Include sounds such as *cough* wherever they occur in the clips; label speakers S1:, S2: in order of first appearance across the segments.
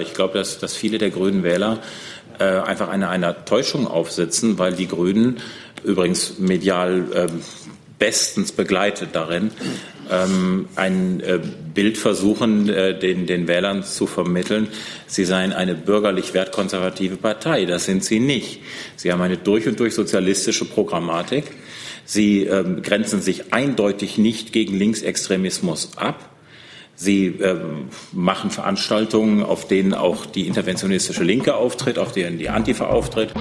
S1: Ich glaube, dass, dass viele der grünen Wähler äh, einfach einer, einer Täuschung aufsitzen, weil die Grünen übrigens medial äh, bestens begleitet darin, ähm, ein äh, Bild versuchen, äh, den, den Wählern zu vermitteln, sie seien eine bürgerlich wertkonservative Partei. Das sind sie nicht. Sie haben eine durch und durch sozialistische Programmatik. Sie ähm, grenzen sich eindeutig nicht gegen Linksextremismus ab. Sie äh, machen Veranstaltungen, auf denen auch die interventionistische Linke auftritt, auf denen die Antifa auftritt.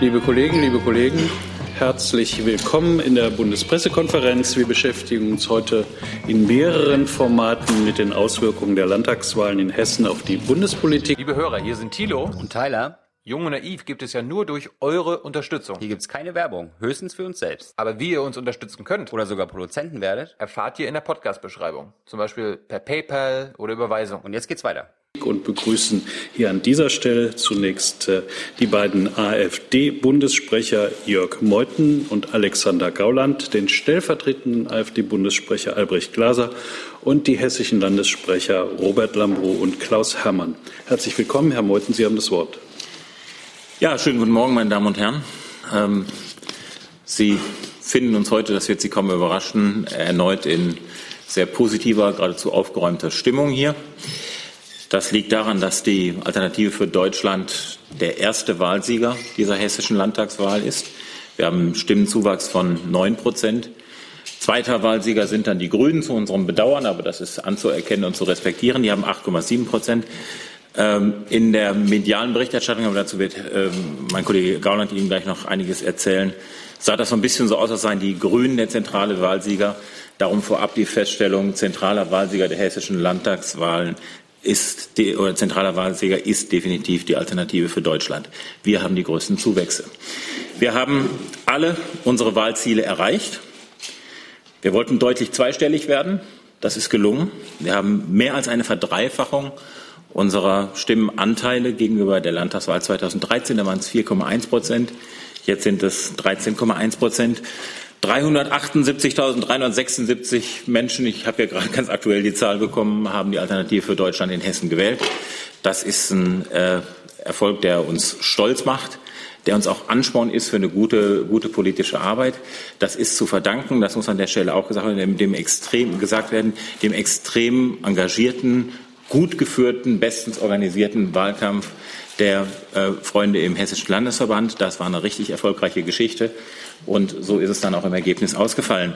S2: Liebe Kollegen, liebe Kollegen, herzlich willkommen in der Bundespressekonferenz. Wir beschäftigen uns heute in mehreren Formaten mit den Auswirkungen der Landtagswahlen in Hessen auf die Bundespolitik.
S3: Liebe Hörer, hier sind Thilo
S4: und Tyler.
S3: Jung und naiv gibt es ja nur durch eure Unterstützung.
S4: Hier gibt es keine Werbung, höchstens für uns selbst.
S3: Aber wie ihr uns unterstützen könnt
S4: oder sogar Produzenten werdet,
S3: erfahrt ihr in der Podcast-Beschreibung. Zum Beispiel per PayPal oder Überweisung.
S4: Und jetzt geht's weiter
S2: und begrüßen hier an dieser Stelle zunächst äh, die beiden AfD-Bundessprecher Jörg Meuthen und Alexander Gauland, den stellvertretenden AfD-Bundessprecher Albrecht Glaser und die hessischen Landessprecher Robert Lambrow und Klaus Herrmann. Herzlich willkommen, Herr Meuthen, Sie haben das Wort.
S1: Ja, schönen guten Morgen, meine Damen und Herren. Ähm, Sie finden uns heute, das wird Sie kaum überraschen, erneut in sehr positiver, geradezu aufgeräumter Stimmung hier. Das liegt daran, dass die Alternative für Deutschland der erste Wahlsieger dieser hessischen Landtagswahl ist. Wir haben einen Stimmenzuwachs von neun Prozent. Zweiter Wahlsieger sind dann die Grünen zu unserem Bedauern, aber das ist anzuerkennen und zu respektieren. Die haben 8,7 Prozent. Ähm, in der medialen Berichterstattung, aber dazu wird ähm, mein Kollege Gauland Ihnen gleich noch einiges erzählen, sah das so ein bisschen so aus, als seien die Grünen der zentrale Wahlsieger. Darum vorab die Feststellung, zentraler Wahlsieger der hessischen Landtagswahlen ist oder zentraler Wahlsieger ist definitiv die Alternative für Deutschland. Wir haben die größten Zuwächse. Wir haben alle unsere Wahlziele erreicht. Wir wollten deutlich zweistellig werden. Das ist gelungen. Wir haben mehr als eine Verdreifachung unserer Stimmenanteile gegenüber der Landtagswahl 2013. Da waren es 4,1 Prozent. Jetzt sind es 13,1 Prozent. 378.376 Menschen, ich habe ja gerade *laughs* ganz aktuell die Zahl bekommen, haben die Alternative für Deutschland in Hessen gewählt. Das ist ein äh, Erfolg, der uns stolz macht, der uns auch Ansporn ist für eine gute, gute politische Arbeit. Das ist zu verdanken, das muss an der Stelle auch gesagt werden, dem, extrem gesagt werden, dem extrem engagierten, gut geführten, bestens organisierten Wahlkampf der äh, Freunde im Hessischen Landesverband. Das war eine richtig erfolgreiche Geschichte. Und so ist es dann auch im Ergebnis ausgefallen.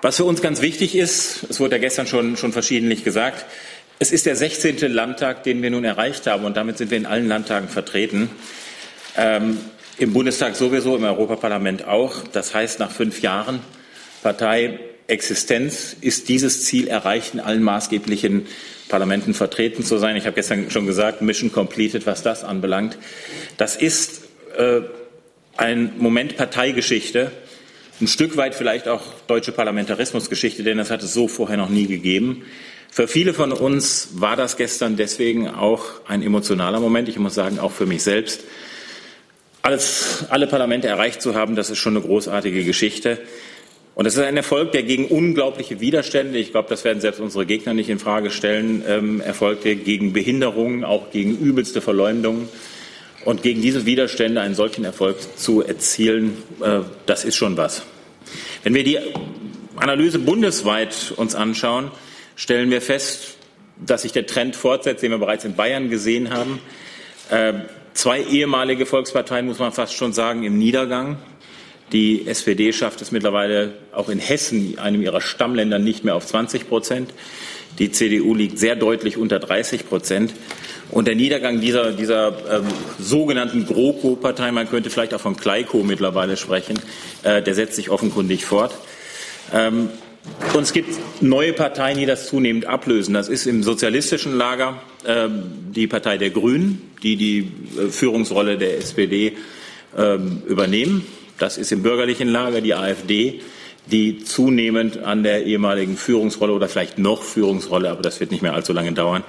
S1: Was für uns ganz wichtig ist, es wurde ja gestern schon, schon verschiedentlich gesagt, es ist der 16. Landtag, den wir nun erreicht haben, und damit sind wir in allen Landtagen vertreten. Ähm, Im Bundestag sowieso, im Europaparlament auch. Das heißt, nach fünf Jahren Parteiexistenz ist dieses Ziel erreicht, in allen maßgeblichen Parlamenten vertreten zu sein. Ich habe gestern schon gesagt, Mission completed, was das anbelangt. Das ist äh, ein Moment Parteigeschichte, ein Stück weit vielleicht auch deutsche Parlamentarismusgeschichte, denn das hat es so vorher noch nie gegeben. Für viele von uns war das gestern deswegen auch ein emotionaler Moment. Ich muss sagen, auch für mich selbst. Alles, alle Parlamente erreicht zu haben, das ist schon eine großartige Geschichte. Und es ist ein Erfolg, der gegen unglaubliche Widerstände, ich glaube, das werden selbst unsere Gegner nicht in Frage stellen, ähm, erfolgte, gegen Behinderungen, auch gegen übelste Verleumdungen. Und gegen diese Widerstände einen solchen Erfolg zu erzielen, äh, das ist schon was. Wenn wir die Analyse bundesweit uns anschauen, stellen wir fest, dass sich der Trend fortsetzt, den wir bereits in Bayern gesehen haben. Äh, zwei ehemalige Volksparteien, muss man fast schon sagen, im Niedergang. Die SPD schafft es mittlerweile auch in Hessen, einem ihrer Stammländer, nicht mehr auf 20 Prozent. Die CDU liegt sehr deutlich unter 30 Prozent. Und der Niedergang dieser, dieser ähm, sogenannten GroKo-Partei, man könnte vielleicht auch von Kleiko mittlerweile sprechen, äh, der setzt sich offenkundig fort. Ähm, und es gibt neue Parteien, die das zunehmend ablösen. Das ist im sozialistischen Lager äh, die Partei der Grünen, die die äh, Führungsrolle der SPD äh, übernehmen. Das ist im bürgerlichen Lager die AfD, die zunehmend an der ehemaligen Führungsrolle oder vielleicht noch Führungsrolle, aber das wird nicht mehr allzu lange dauern,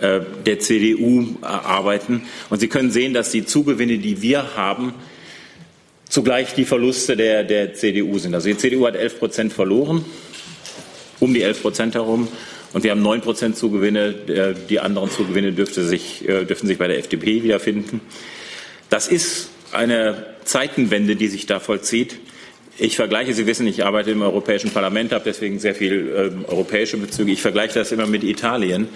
S1: äh, der CDU arbeiten. Und Sie können sehen, dass die Zugewinne, die wir haben, zugleich die Verluste der, der CDU sind. Also die CDU hat 11 Prozent verloren, um die 11 Prozent herum. Und wir haben 9 Prozent Zugewinne. Die anderen Zugewinne dürfte sich, dürften sich bei der FDP wiederfinden. Das ist eine Zeitenwende, die sich da vollzieht. Ich vergleiche, Sie wissen, ich arbeite im Europäischen Parlament, habe deswegen sehr viel äh, europäische Bezüge. Ich vergleiche das immer mit Italien,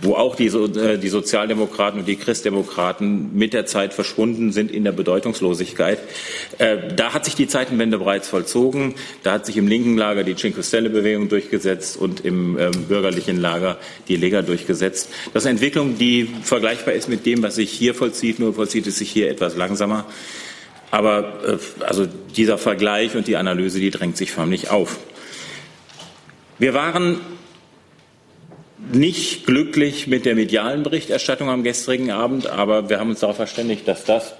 S1: wo auch die, äh, die Sozialdemokraten und die Christdemokraten mit der Zeit verschwunden sind in der Bedeutungslosigkeit. Äh, da hat sich die Zeitenwende bereits vollzogen. Da hat sich im linken Lager die Cinque Stelle-Bewegung durchgesetzt und im ähm, bürgerlichen Lager die Lega durchgesetzt. Das ist eine Entwicklung, die vergleichbar ist mit dem, was sich hier vollzieht, nur vollzieht es sich hier etwas langsamer. Aber äh, also dieser Vergleich und die Analyse, die drängt sich förmlich auf. Wir waren nicht glücklich mit der medialen Berichterstattung am gestrigen Abend, aber wir haben uns darauf verständigt, dass das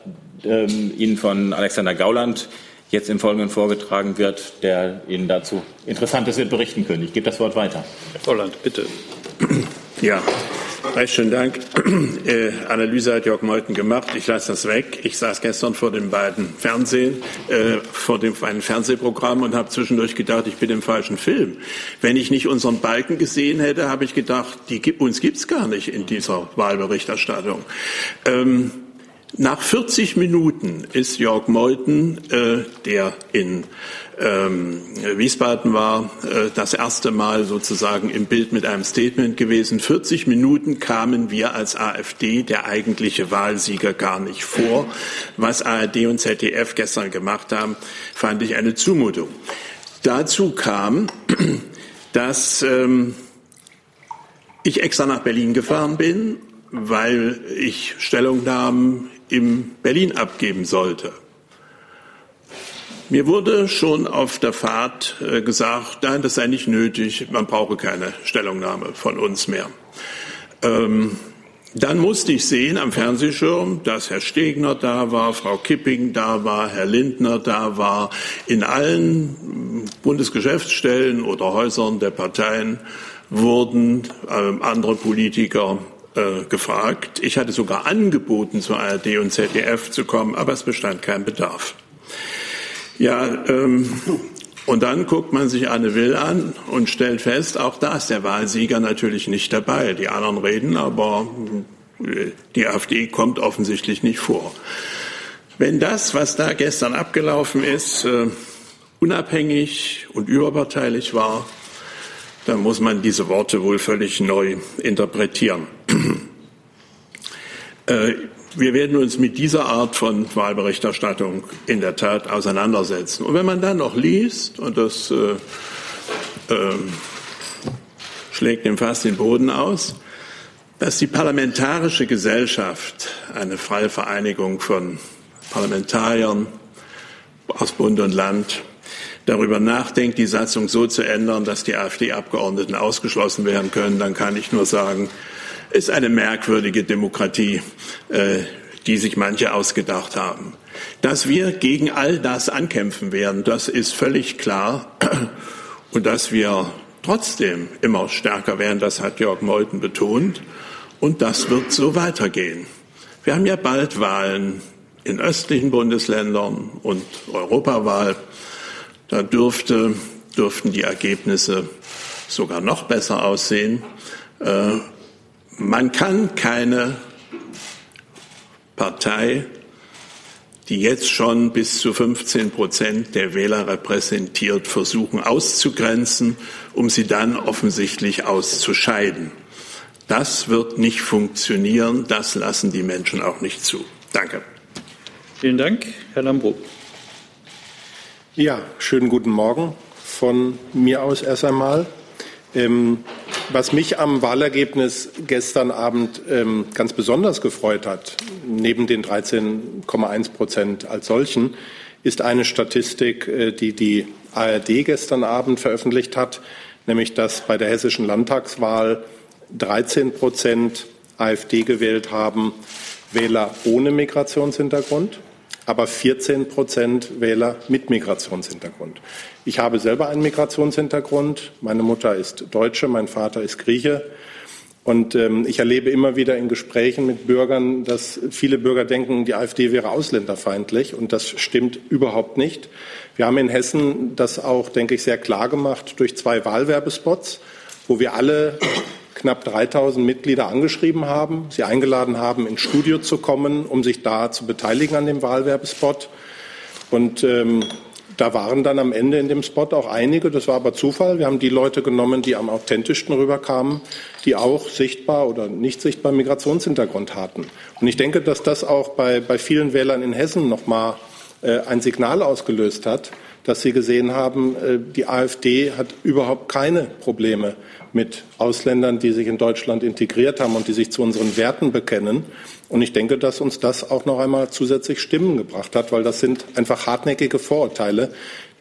S1: ähm, Ihnen von Alexander Gauland jetzt im Folgenden vorgetragen wird, der Ihnen dazu Interessantes wird berichten können. Ich gebe das Wort weiter.
S2: Herr Gauland, bitte.
S5: Ja, Recht schönen Dank. *clears throat* Äh, Analyse hat Jörg Meuthen gemacht. Ich lasse das weg. Ich saß gestern vor den beiden Fernsehen, äh, vor dem einen Fernsehprogramm und habe zwischendurch gedacht, ich bin im falschen Film. Wenn ich nicht unseren Balken gesehen hätte, habe ich gedacht, die, uns gibt's gar nicht in dieser Wahlberichterstattung. Ähm, nach 40 Minuten ist Jörg Meuthen, äh, der in ähm, Wiesbaden war, äh, das erste Mal sozusagen im Bild mit einem Statement gewesen. 40 Minuten kamen wir als AfD, der eigentliche Wahlsieger, gar nicht vor. Was ARD und ZDF gestern gemacht haben, fand ich eine Zumutung. Dazu kam, *clears throat* dass ähm, ich extra nach Berlin gefahren bin, weil ich Stellungnahmen in Berlin abgeben sollte. Mir wurde schon auf der Fahrt äh, gesagt, nein, das sei nicht nötig, man brauche keine Stellungnahme von uns mehr. Ähm, dann musste ich sehen am Fernsehschirm, dass Herr Stegner da war, Frau Kipping da war, Herr Lindner da war. In allen Bundesgeschäftsstellen oder Häusern der Parteien wurden äh, andere Politiker äh, gefragt. Ich hatte sogar angeboten, zur ARD und ZDF zu kommen, aber es bestand kein Bedarf. Ja, ähm, und dann guckt man sich Anne Will an und stellt fest, auch da ist der Wahlsieger natürlich nicht dabei. Die anderen reden, aber äh, die AfD kommt offensichtlich nicht vor. Wenn das, was da gestern abgelaufen ist, äh, unabhängig und überparteilich war, dann muss man diese Worte wohl völlig neu interpretieren. Äh, wir werden uns mit dieser Art von Wahlberichterstattung in der Tat auseinandersetzen. Und wenn man dann noch liest, und das äh, äh, schlägt dem fast den Boden aus, dass die parlamentarische Gesellschaft, eine freie Vereinigung von Parlamentariern aus Bund und Land, darüber nachdenkt, die Satzung so zu ändern, dass die AfD-Abgeordneten ausgeschlossen werden können, dann kann ich nur sagen, ist eine merkwürdige Demokratie, äh, die sich manche ausgedacht haben. Dass wir gegen all das ankämpfen werden, das ist völlig klar. *clears throat* Und dass wir trotzdem immer stärker werden, das hat Jörg Meuthen betont. Und das wird so weitergehen. Wir haben ja bald Wahlen in östlichen Bundesländern und Europawahl. Da dürfte, dürften die Ergebnisse sogar noch besser aussehen. Man kann keine Partei, die jetzt schon bis zu 15 Prozent der Wähler repräsentiert, versuchen auszugrenzen, um sie dann offensichtlich auszuscheiden. Das wird nicht funktionieren. Das lassen die Menschen auch nicht zu. Danke.
S2: Vielen Dank, Herr Lambrou.
S6: Ja, schönen guten Morgen von mir aus erst einmal. Ähm, was mich am Wahlergebnis gestern Abend ähm, ganz besonders gefreut hat, neben den 13,1 Prozent als solchen, ist eine Statistik, äh, die die ARD gestern Abend veröffentlicht hat, nämlich dass bei der hessischen Landtagswahl 13 Prozent AfD gewählt haben, Wähler ohne Migrationshintergrund, aber 14 Prozent Wähler mit Migrationshintergrund. Ich habe selber einen Migrationshintergrund. Meine Mutter ist Deutsche, mein Vater ist Grieche. Und ähm, ich erlebe immer wieder in Gesprächen mit Bürgern, dass viele Bürger denken, die AfD wäre ausländerfeindlich. Und das stimmt überhaupt nicht. Wir haben in Hessen das auch, denke ich, sehr klar gemacht durch zwei Wahlwerbespots, wo wir alle knapp 3000 Mitglieder angeschrieben haben, sie eingeladen haben, ins Studio zu kommen, um sich da zu beteiligen an dem Wahlwerbespot. Und ähm, da waren dann am Ende in dem Spot auch einige, das war aber Zufall. Wir haben die Leute genommen, die am authentischsten rüberkamen, die auch sichtbar oder nicht sichtbar Migrationshintergrund hatten. Und ich denke, dass das auch bei, bei vielen Wählern in Hessen nochmal äh, ein Signal ausgelöst hat, dass sie gesehen haben, äh, die AfD hat überhaupt keine Probleme mit Ausländern, die sich in Deutschland integriert haben und die sich zu unseren Werten bekennen. Und ich denke, dass uns das auch noch einmal zusätzlich Stimmen gebracht hat, weil das sind einfach hartnäckige Vorurteile,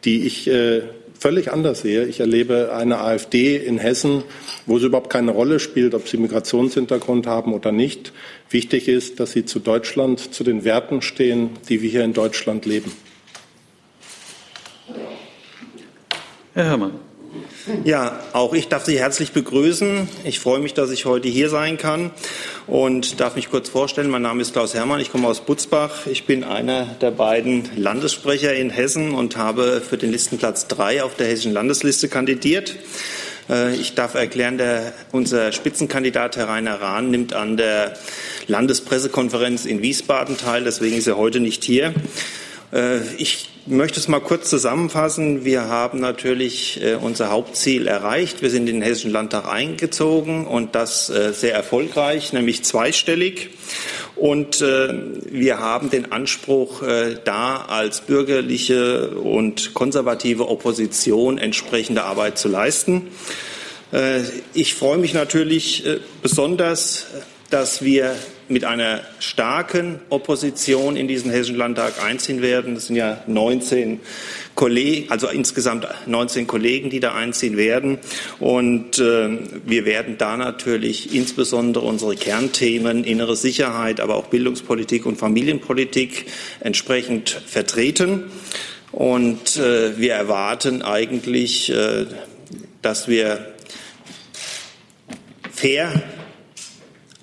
S6: die ich äh, völlig anders sehe. Ich erlebe eine AfD in Hessen, wo es überhaupt keine Rolle spielt, ob sie Migrationshintergrund haben oder nicht. Wichtig ist, dass sie zu Deutschland, zu den Werten stehen, die wir hier in Deutschland leben.
S2: Herr Herrmann.
S7: Ja, auch ich darf Sie herzlich begrüßen. Ich freue mich, dass ich heute hier sein kann und darf mich kurz vorstellen. Mein Name ist Klaus Herrmann, ich komme aus Butzbach. Ich bin einer der beiden Landessprecher in Hessen und habe für den Listenplatz 3 auf der hessischen Landesliste kandidiert. Äh, ich darf erklären, der, unser Spitzenkandidat Herr Rainer Rahn nimmt an der Landespressekonferenz in Wiesbaden teil, deswegen ist er heute nicht hier. Äh, ich möchte es mal kurz zusammenfassen. Wir haben natürlich äh, unser Hauptziel erreicht. Wir sind in den Hessischen Landtag eingezogen und das äh, sehr erfolgreich, nämlich zweistellig. Und wir haben den Anspruch, da als bürgerliche und konservative Opposition entsprechende Arbeit zu leisten. Ich freue mich natürlich besonders, dass wir mit einer starken Opposition in diesen Hessischen Landtag einziehen werden. Das sind ja 19 Kollegen, also insgesamt 19 Kollegen, die da einziehen werden. Und äh, wir werden da natürlich insbesondere unsere Kernthemen innere Sicherheit, aber auch Bildungspolitik und Familienpolitik entsprechend vertreten. Und äh, wir erwarten eigentlich, äh, dass wir fair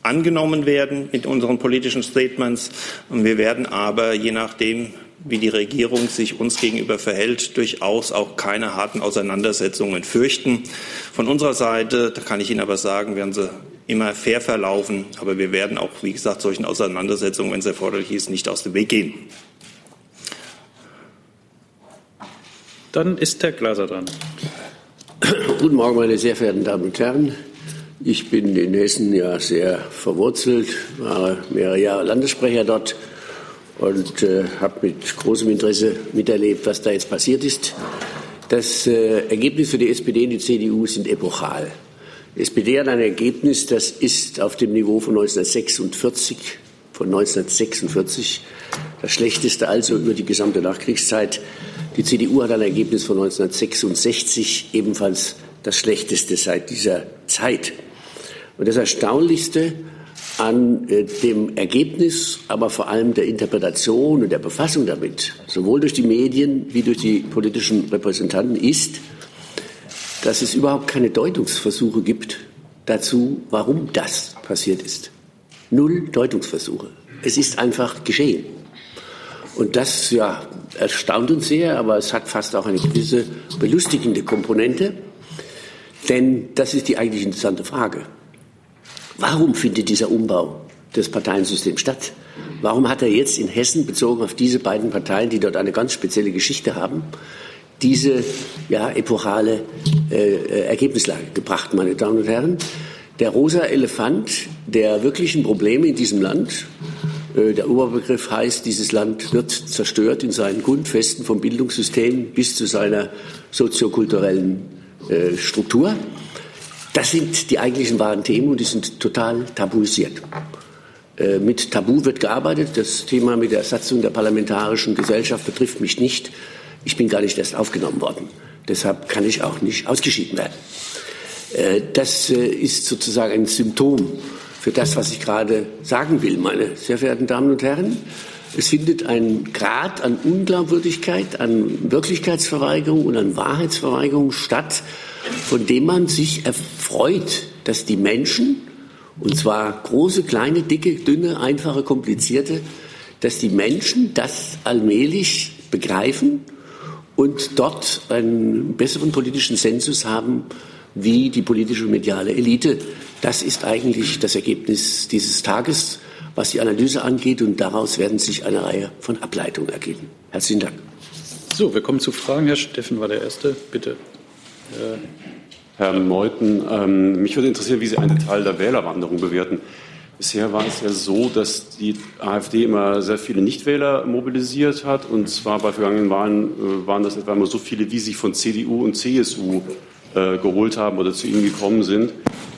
S7: angenommen werden mit unseren politischen Statements. Und wir werden aber, je nachdem, wie die Regierung sich uns gegenüber verhält, durchaus auch keine harten Auseinandersetzungen fürchten. Von unserer Seite, da kann ich Ihnen aber sagen, werden sie immer fair verlaufen. Aber wir werden auch, wie gesagt, solchen Auseinandersetzungen, wenn es erforderlich ist, nicht aus dem Weg gehen.
S2: Dann ist Herr Glaser dran.
S8: Guten Morgen, meine sehr verehrten Damen und Herren. Ich bin in Hessen ja sehr verwurzelt, war mehrere Jahre Landessprecher dort und äh, habe mit großem Interesse miterlebt, was da jetzt passiert ist. Das äh, Ergebnis für die SPD und die CDU sind epochal. Die SPD hat ein Ergebnis, das ist auf dem Niveau von 1946, von 1946, das schlechteste also über die gesamte Nachkriegszeit. Die CDU hat ein Ergebnis von 1966, ebenfalls das schlechteste seit dieser Zeit. Und das Erstaunlichste an äh, dem Ergebnis, aber vor allem der Interpretation und der Befassung damit, sowohl durch die Medien wie durch die politischen Repräsentanten, ist, dass es überhaupt keine Deutungsversuche gibt dazu, warum das passiert ist. Null Deutungsversuche. Es ist einfach geschehen. Und das ja, erstaunt uns sehr, aber es hat fast auch eine gewisse belustigende Komponente. Denn das ist die eigentlich interessante Frage. Warum findet dieser Umbau des Parteiensystems statt? Warum hat er jetzt in Hessen, bezogen auf diese beiden Parteien, die dort eine ganz spezielle Geschichte haben, diese ja, epochale äh, äh, Ergebnislage gebracht, meine Damen und Herren? Der rosa Elefant der wirklichen Probleme in diesem Land, äh, der Oberbegriff heißt, dieses Land wird zerstört in seinen Grundfesten vom Bildungssystem bis zu seiner soziokulturellen äh, Struktur. Das sind die eigentlichen wahren Themen und die sind total tabuisiert. Äh, mit Tabu wird gearbeitet. Das Thema mit der Ersatzung der parlamentarischen Gesellschaft betrifft mich nicht. Ich bin gar nicht erst aufgenommen worden. Deshalb kann ich auch nicht ausgeschieden werden. Äh, das äh, ist sozusagen ein Symptom für das, was ich gerade sagen will, meine sehr verehrten Damen und Herren. Es findet ein Grad an Unglaubwürdigkeit, an Wirklichkeitsverweigerung und an Wahrheitsverweigerung statt, von dem man sich erfreut, dass die Menschen, und zwar große, kleine, dicke, dünne, einfache, komplizierte, dass die Menschen das allmählich begreifen und dort einen besseren politischen Sensus haben, wie die politische mediale Elite. Das ist eigentlich das Ergebnis dieses Tages, was die Analyse angeht. Und daraus werden sich eine Reihe von Ableitungen ergeben. Herzlichen Dank.
S2: So, wir kommen zu Fragen. Herr Steffen war der Erste. Bitte.
S9: Äh, Herr Meuthen, ähm, mich würde interessieren, wie Sie einen Teil der Wählerwanderung bewerten. Bisher war es ja so, dass die AfD immer sehr viele Nichtwähler mobilisiert hat. Und zwar bei vergangenen Wahlen äh, waren das etwa immer so viele, wie sie von CDU und CSU äh, geholt haben oder zu ihnen gekommen sind.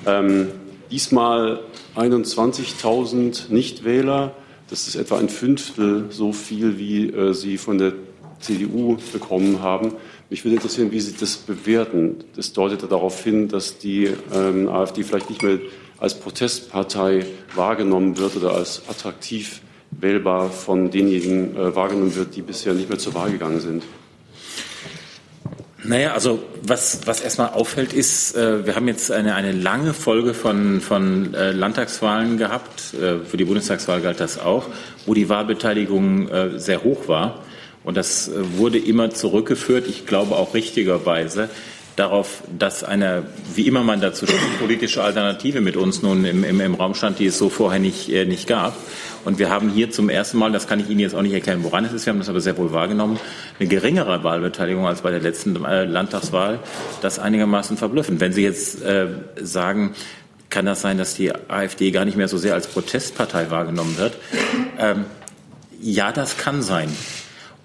S9: Ähm, diesmal 21.000 Nichtwähler. Das ist etwa ein Fünftel so viel, wie äh, sie von der CDU bekommen haben. Mich würde interessieren, wie Sie das bewerten. Das deutet darauf hin, dass die ähm, AfD vielleicht nicht mehr als Protestpartei wahrgenommen wird oder als attraktiv wählbar von denjenigen äh, wahrgenommen wird, die bisher nicht mehr zur Wahl gegangen sind.
S1: Naja, also was, was erstmal auffällt, ist, äh, wir haben jetzt eine, eine lange Folge von, von äh, Landtagswahlen gehabt, äh, für die Bundestagswahl galt das auch, wo die Wahlbeteiligung äh, sehr hoch war. Und das äh, wurde immer zurückgeführt, ich glaube auch richtigerweise, darauf, dass eine, wie immer man dazu steht, politische Alternative mit uns nun im, im, im Raum stand, die es so vorher nicht, äh, nicht gab. Und wir haben hier zum ersten Mal, das kann ich Ihnen jetzt auch nicht erklären, woran es ist, wir haben das aber sehr wohl wahrgenommen, eine geringere Wahlbeteiligung als bei der letzten äh, Landtagswahl. Das einigermaßen verblüffend. Wenn Sie jetzt äh, sagen, kann das sein, dass die AfD gar nicht mehr so sehr als Protestpartei wahrgenommen wird? Ähm, ja, das kann sein.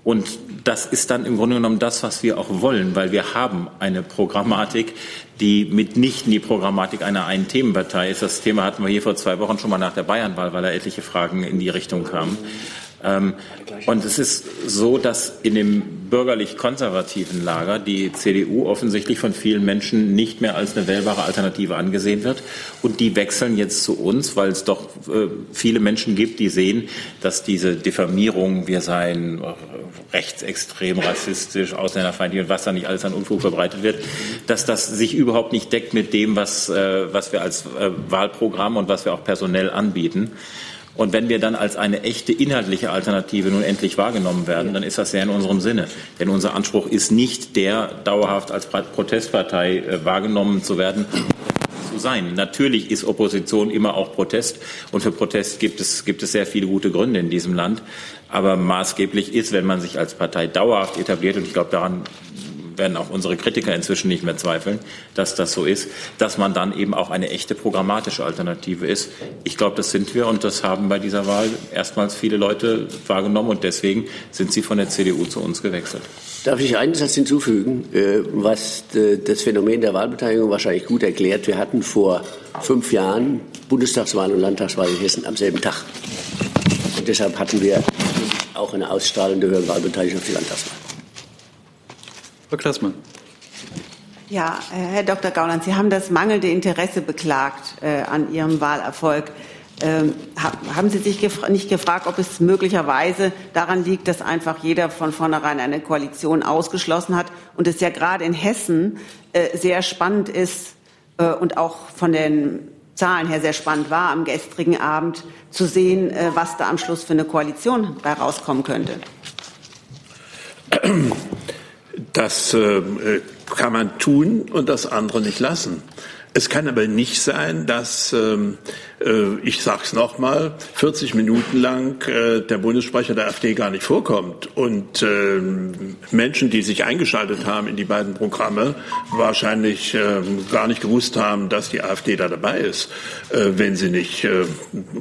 S1: Und das ist dann im Grunde genommen das, was wir auch wollen, weil wir haben eine Programmatik, die mitnichten die Programmatik einer einen Themenpartei ist. Das Thema hatten wir hier vor zwei Wochen schon mal nach der Bayernwahl, weil da etliche Fragen in die Richtung kamen. Ähm, und es ist so, dass in dem bürgerlich-konservativen Lager die CDU offensichtlich von vielen Menschen nicht mehr als eine wählbare Alternative angesehen wird. Und die wechseln jetzt zu uns, weil es doch äh, viele Menschen gibt, die sehen, dass diese Diffamierung, wir seien rechtsextrem, rassistisch, ausländerfeindlich und was da nicht alles an Unfug verbreitet wird, dass das sich überhaupt nicht deckt mit dem, was, äh, was wir als äh, Wahlprogramm und was wir auch personell anbieten. Und wenn wir dann als eine echte inhaltliche Alternative nun endlich wahrgenommen werden, dann ist das sehr in unserem Sinne. Denn unser Anspruch ist nicht der, dauerhaft als Protestpartei äh, wahrgenommen zu werden, sein. Natürlich ist Opposition immer auch Protest und für Protest gibt es, gibt es sehr viele gute Gründe in diesem Land. Aber maßgeblich ist, wenn man sich als Partei dauerhaft etabliert, und ich glaube, daran werden auch unsere Kritiker inzwischen nicht mehr zweifeln, dass das so ist, dass man dann eben auch eine echte programmatische Alternative ist. Ich glaube, das sind wir und das haben bei dieser Wahl erstmals viele Leute wahrgenommen und deswegen sind sie von der CDU zu uns gewechselt.
S8: Darf ich einen Satz hinzufügen, äh, was das Phänomen der Wahlbeteiligung wahrscheinlich gut erklärt? Wir hatten vor fünf Jahren Bundestagswahl und Landtagswahl in Hessen am selben Tag. Und deshalb hatten wir auch eine ausstrahlende höhere Wahlbeteiligung auf die Landtagswahl.
S2: Frau Klassmann.
S10: Ja, äh, Herr Dr. Gauland, Sie haben das mangelnde Interesse beklagt äh, an Ihrem Wahlerfolg. Ähm, haben Sie sich gef nicht gefragt, ob es möglicherweise daran liegt, dass einfach jeder von vornherein eine Koalition ausgeschlossen hat und es ja gerade in Hessen äh, sehr spannend ist äh, und auch von den Zahlen her sehr spannend war, am gestrigen Abend zu sehen, äh, was da am Schluss für eine Koalition herauskommen könnte? *clears throat*
S5: Das äh, kann man tun und das andere nicht lassen. Es kann aber nicht sein, dass ähm, äh, ich sage es nochmal, 40 Minuten lang äh, der Bundessprecher der AfD gar nicht vorkommt und äh, Menschen, die sich eingeschaltet haben in die beiden Programme, wahrscheinlich äh, gar nicht gewusst haben, dass die AfD da dabei ist, äh, wenn sie nicht äh,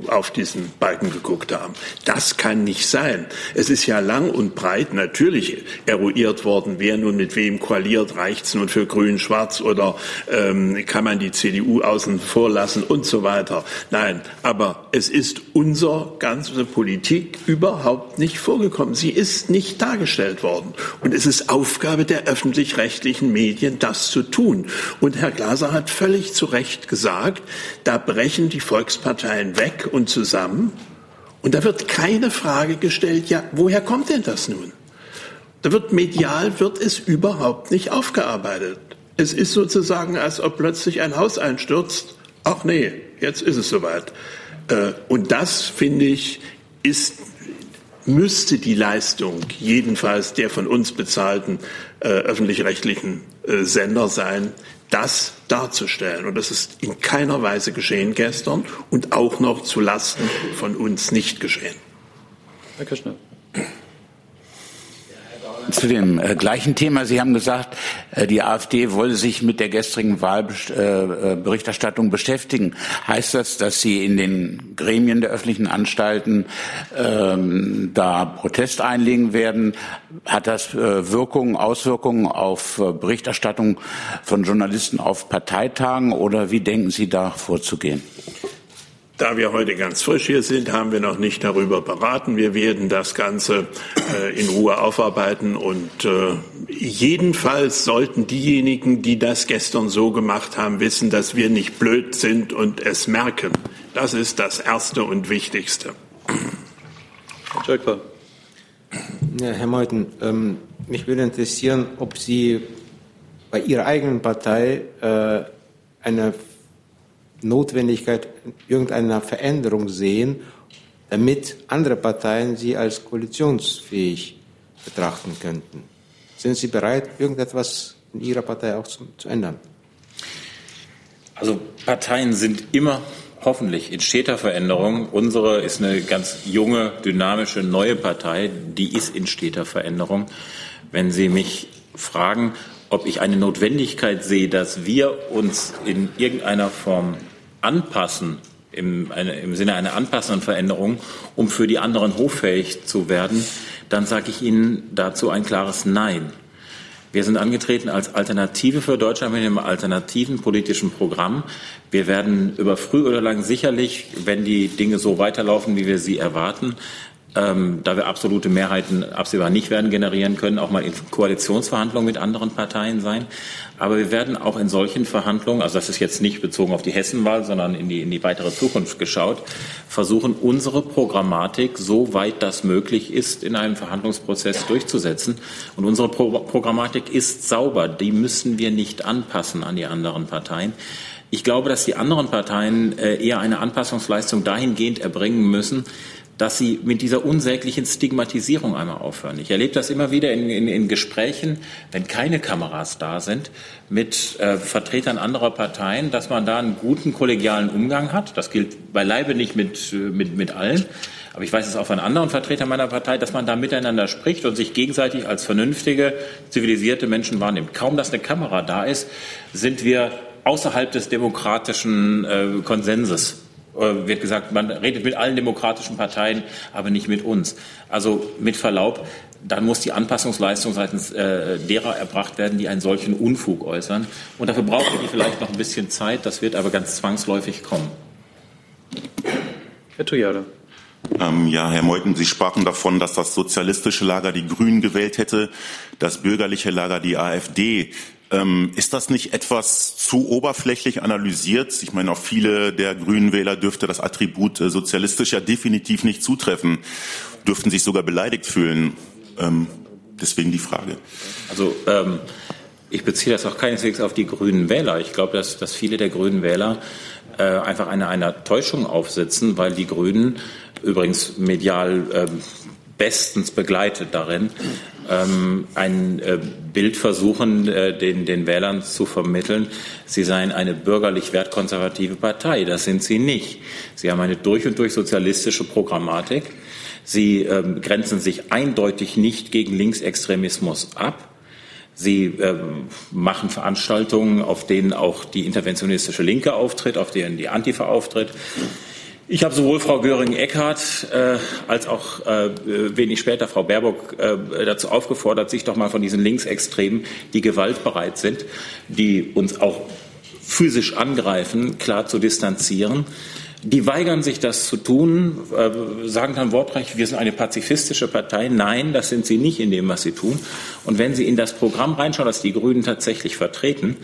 S5: auf diesen Balken geguckt haben. Das kann nicht sein. Es ist ja lang und breit natürlich eruiert worden, wer nun mit wem koaliert, reicht's nun für Grün, Schwarz oder ähm, kann man die CDU außen vor lassen und so weiter. Nein, aber es ist unsere ganze Politik überhaupt nicht vorgekommen. Sie ist nicht dargestellt worden. Und es ist Aufgabe der öffentlich-rechtlichen Medien, das zu tun. Und Herr Glaser hat völlig zu Recht gesagt, da brechen die Volksparteien weg und zusammen. Und da wird keine Frage gestellt, ja, woher kommt denn das nun? Da wird medial wird es überhaupt nicht aufgearbeitet. Es ist sozusagen, als ob plötzlich ein Haus einstürzt. Ach nee, jetzt ist es soweit. Äh, und das, finde ich, ist, müsste die Leistung jedenfalls der von uns bezahlten äh, öffentlich-rechtlichen äh, Sender sein, das darzustellen. Und das ist in keiner Weise geschehen gestern und auch noch zu Lasten von uns nicht geschehen.
S2: Herr Kirchner
S11: zu dem äh, gleichen Thema. Sie haben gesagt, äh, die AfD wolle sich mit der gestrigen Wahlberichterstattung äh, beschäftigen. Heißt das, dass Sie in den Gremien der öffentlichen Anstalten ähm, da Protest einlegen werden? Hat das äh, Wirkungen, Auswirkungen auf äh, Berichterstattung von Journalisten auf Parteitagen oder wie denken Sie da vorzugehen?
S5: Da wir heute ganz frisch hier sind, haben wir noch nicht darüber beraten. Wir werden das Ganze äh, in Ruhe aufarbeiten und äh, jedenfalls sollten diejenigen, die das gestern so gemacht haben, wissen, dass wir nicht blöd sind und es merken. Das ist das Erste und Wichtigste.
S12: Herr Ja, Herr Meuthen, ähm, mich würde interessieren, ob Sie bei Ihrer eigenen Partei äh, eine Notwendigkeit irgendeiner Veränderung sehen, damit andere Parteien sie als koalitionsfähig betrachten könnten. Sind Sie bereit, irgendetwas in Ihrer Partei auch zu, zu ändern?
S1: Also Parteien sind immer hoffentlich in steter Veränderung. Unsere ist eine ganz junge, dynamische, neue Partei, die ist in steter Veränderung. Wenn Sie mich fragen, ob ich eine Notwendigkeit sehe, dass wir uns in irgendeiner Form anpassen, im, eine, im Sinne einer anpassenden Veränderung, um für die anderen hoffähig zu werden, dann sage ich Ihnen dazu ein klares Nein. Wir sind angetreten als Alternative für Deutschland mit einem alternativen politischen Programm. Wir werden über früh oder lang sicherlich, wenn die Dinge so weiterlaufen, wie wir sie erwarten, ähm, da wir absolute Mehrheiten absehbar nicht werden generieren können, auch mal in Koalitionsverhandlungen mit anderen Parteien sein. Aber wir werden auch in solchen Verhandlungen, also das ist jetzt nicht bezogen auf die Hessenwahl, sondern in die, in die weitere Zukunft geschaut, versuchen, unsere Programmatik, so weit das möglich ist, in einem Verhandlungsprozess durchzusetzen. Und unsere Pro Programmatik ist sauber. Die müssen wir nicht anpassen an die anderen Parteien. Ich glaube, dass die anderen Parteien äh, eher eine Anpassungsleistung dahingehend erbringen müssen, dass sie mit dieser unsäglichen Stigmatisierung einmal aufhören. Ich erlebe das immer wieder in, in, in Gesprächen, wenn keine Kameras da sind, mit äh, Vertretern anderer Parteien, dass man da einen guten kollegialen Umgang hat. Das gilt beileibe nicht mit, mit, mit allen. Aber ich weiß es auch von anderen Vertretern meiner Partei, dass man da miteinander spricht und sich gegenseitig als vernünftige, zivilisierte Menschen wahrnimmt. Kaum, dass eine Kamera da ist, sind wir außerhalb des demokratischen äh, Konsenses äh, wird gesagt, man redet mit allen demokratischen Parteien, aber nicht mit uns. Also mit Verlaub, dann muss die Anpassungsleistung seitens äh, derer erbracht werden, die einen solchen Unfug äußern. Und dafür brauchen die vielleicht noch ein bisschen Zeit. Das wird aber ganz zwangsläufig kommen.
S2: Herr Tujada.
S13: Ähm, ja, Herr Meuthen, Sie sprachen davon, dass das sozialistische Lager die Grünen gewählt hätte, das bürgerliche Lager die AfD. Ähm, ist das nicht etwas zu oberflächlich analysiert? Ich meine, auf viele der Grünen Wähler dürfte das Attribut äh, sozialistisch ja definitiv nicht zutreffen, dürften sich sogar beleidigt fühlen. Ähm, deswegen die Frage.
S1: Also ähm, ich beziehe das auch keineswegs auf die grünen Wähler. Ich glaube, dass, dass viele der grünen Wähler äh, einfach einer, einer Täuschung aufsitzen, weil die Grünen übrigens medial äh, bestens begleitet darin, ähm, ein äh, Bild versuchen, äh, den, den Wählern zu vermitteln, sie seien eine bürgerlich wertkonservative Partei. Das sind sie nicht. Sie haben eine durch und durch sozialistische Programmatik. Sie ähm, grenzen sich eindeutig nicht gegen Linksextremismus ab. Sie äh, machen Veranstaltungen, auf denen auch die interventionistische Linke auftritt, auf denen die Antifa auftritt. Ich habe sowohl Frau Göring-Eckardt äh, als auch äh, wenig später Frau Baerbock äh, dazu aufgefordert, sich doch mal von diesen Linksextremen, die gewaltbereit sind, die uns auch physisch angreifen, klar zu distanzieren. Die weigern sich, das zu tun, äh, sagen dann wortreich, wir sind eine pazifistische Partei. Nein, das sind sie nicht in dem, was sie tun. Und wenn Sie in das Programm reinschauen, das die Grünen tatsächlich vertreten,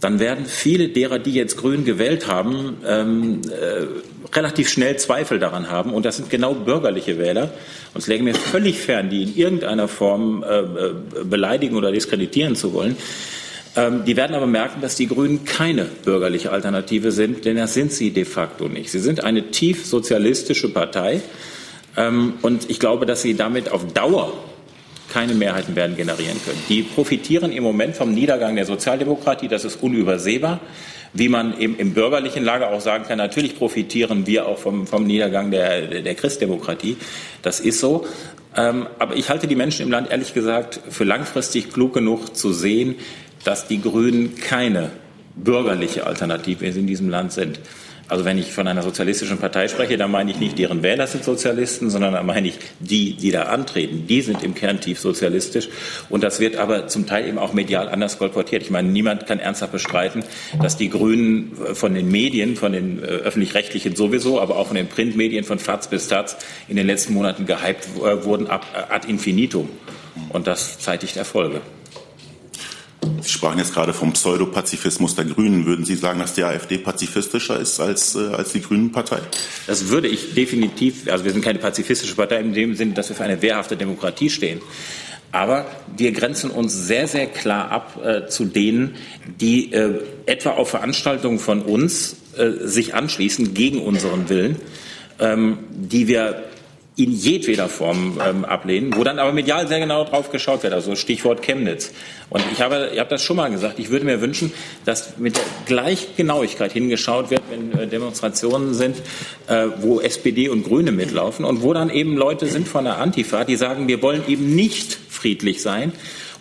S1: dann werden viele derer, die jetzt Grün gewählt haben, ähm, äh, relativ schnell Zweifel daran haben. Und das sind genau bürgerliche Wähler. Und es läge mir völlig fern, die in irgendeiner Form äh, äh, beleidigen oder diskreditieren zu wollen. Ähm, die werden aber merken, dass die Grünen keine bürgerliche Alternative sind, denn das sind sie de facto nicht. Sie sind eine tief sozialistische Partei. Ähm, und ich glaube, dass sie damit auf Dauer keine Mehrheiten werden generieren können. Die profitieren im Moment vom Niedergang der Sozialdemokratie, das ist unübersehbar. Wie man eben im bürgerlichen Lager auch sagen kann, natürlich profitieren wir auch vom, vom Niedergang der, der Christdemokratie. Das ist so. Ähm, aber ich halte die Menschen im Land ehrlich gesagt für langfristig klug genug zu sehen, dass die Grünen keine bürgerliche Alternative in diesem Land sind. Also wenn ich von einer sozialistischen Partei spreche, dann meine ich nicht, deren Wähler sind Sozialisten, sondern dann meine ich die, die da antreten. Die sind im Kern tief sozialistisch. Und das wird aber zum Teil eben auch medial anders kolportiert. Ich meine, niemand kann ernsthaft bestreiten, dass die Grünen von den Medien, von den äh, öffentlich-rechtlichen sowieso, aber auch von den Printmedien von FAZ bis Taz in den letzten Monaten gehypt äh, wurden äh, ad infinitum. Und das zeitigt Erfolge.
S13: Sie sprachen jetzt gerade vom Pseudopazifismus der Grünen. Würden Sie sagen, dass die AfD pazifistischer ist als, äh, als die Grünen-Partei?
S1: Das würde ich definitiv, also wir sind keine pazifistische Partei in dem Sinne, dass wir für eine wehrhafte Demokratie stehen. Aber wir grenzen uns sehr, sehr klar ab äh, zu denen, die äh, etwa auf Veranstaltungen von uns äh, sich anschließen gegen unseren Willen, ähm, die wir in jedweder Form ähm, ablehnen, wo dann aber medial sehr genau drauf geschaut wird, also Stichwort Chemnitz. Und ich habe, ich habe das schon mal gesagt, ich würde mir wünschen, dass mit der Gleichgenauigkeit hingeschaut wird, wenn äh, Demonstrationen sind, äh, wo SPD und Grüne mitlaufen und wo dann eben Leute sind von der Antifa, die sagen, wir wollen eben nicht friedlich sein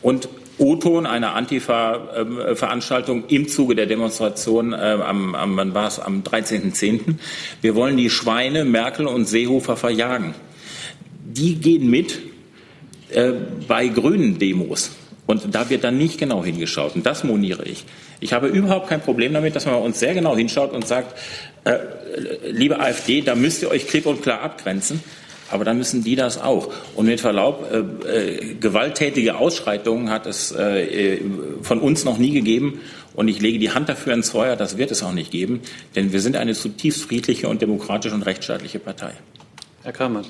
S1: und O-Ton einer Antifa-Veranstaltung im Zuge der Demonstration äh, am, am, wann war es, am 13.10. Wir wollen die Schweine Merkel und Seehofer verjagen. Die gehen mit äh, bei grünen Demos. Und da wird dann nicht genau hingeschaut. Und das moniere ich. Ich habe überhaupt kein Problem damit, dass man uns sehr genau hinschaut und sagt, äh, liebe AfD, da müsst ihr euch klipp und klar abgrenzen. Aber dann müssen die das auch. Und mit Verlaub, äh, äh, gewalttätige Ausschreitungen hat es äh, von uns noch nie gegeben. Und ich lege die Hand dafür ins Feuer, das wird es auch nicht geben. Denn wir sind eine zutiefst friedliche und demokratische und rechtsstaatliche Partei.
S2: Herr Kramer.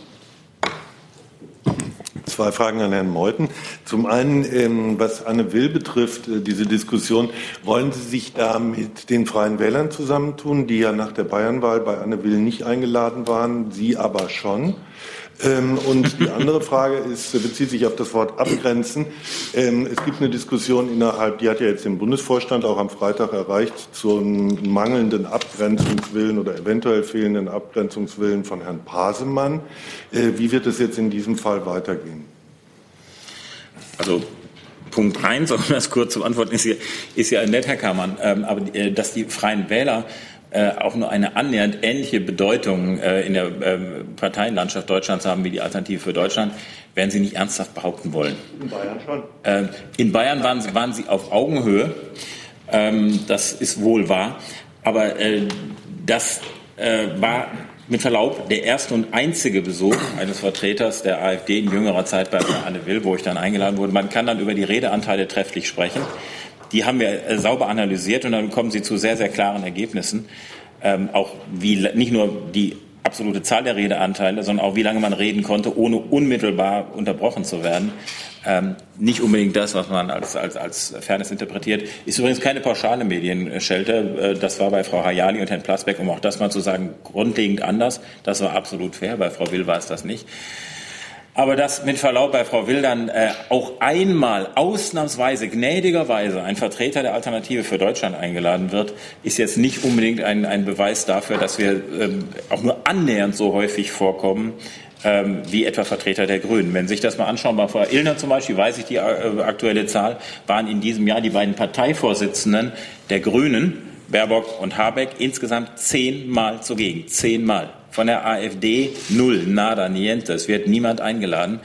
S14: Zwei Fragen an Herrn Meuthen. Zum einen, ähm, was Anne Will betrifft, äh, diese Diskussion, wollen Sie sich da mit den Freien Wählern zusammentun, die ja nach der Bayernwahl bei Anne Will nicht eingeladen waren, Sie aber schon? Ähm, und die *laughs* andere Frage ist, bezieht sich auf das Wort abgrenzen. Ähm, es gibt eine Diskussion innerhalb, die hat ja jetzt den Bundesvorstand auch am Freitag erreicht, zum mangelnden Abgrenzungswillen oder eventuell fehlenden Abgrenzungswillen von Herrn Pasemann. Äh, wie wird es jetzt in diesem Fall weitergehen?
S1: Also Punkt eins, *laughs* um das kurz zu beantworten, ist ja, ist ja nett, Herr Kammann, ähm, aber äh, dass die Freien Wähler äh, auch nur eine annähernd ähnliche Bedeutung äh, in der äh, Parteienlandschaft Deutschlands haben wie die Alternative für Deutschland, werden Sie nicht ernsthaft behaupten wollen.
S14: In Bayern schon.
S1: Ähm, in Bayern waren Sie, waren Sie auf Augenhöhe. Ähm, das ist wohl wahr. Aber äh, das äh, war mit Verlaub der erste und einzige Besuch eines Vertreters der AfD in jüngerer Zeit bei Anne Will, wo ich dann eingeladen wurde. Man kann dann über die Redeanteile trefflich sprechen. Die haben wir äh, sauber analysiert und dann kommen sie zu sehr, sehr klaren Ergebnissen. Ähm, auch wie nicht nur die absolute Zahl der Redeanteile, sondern auch wie lange man reden konnte, ohne unmittelbar unterbrochen zu werden. Ähm, nicht unbedingt das, was man als, als, als Fairness interpretiert. Ist übrigens keine pauschale Medienschelte. Äh, das war bei Frau Hayali und Herrn Plasbeck, um auch das mal zu sagen, grundlegend anders. Das war absolut fair. Bei Frau Will war es das nicht. Aber dass mit Verlaub bei Frau Wildern äh, auch einmal ausnahmsweise, gnädigerweise ein Vertreter der Alternative für Deutschland eingeladen wird, ist jetzt nicht unbedingt ein, ein Beweis dafür, dass wir ähm, auch nur annähernd so häufig vorkommen ähm, wie etwa Vertreter der Grünen. Wenn Sie sich das mal anschauen, bei Frau Illner zum Beispiel, weiß ich die äh, aktuelle Zahl, waren in diesem Jahr die beiden Parteivorsitzenden der Grünen, Baerbock und Habeck, insgesamt zehnmal zugegen. Zehnmal von der AfD null, nada, niente. Es wird niemand eingeladen.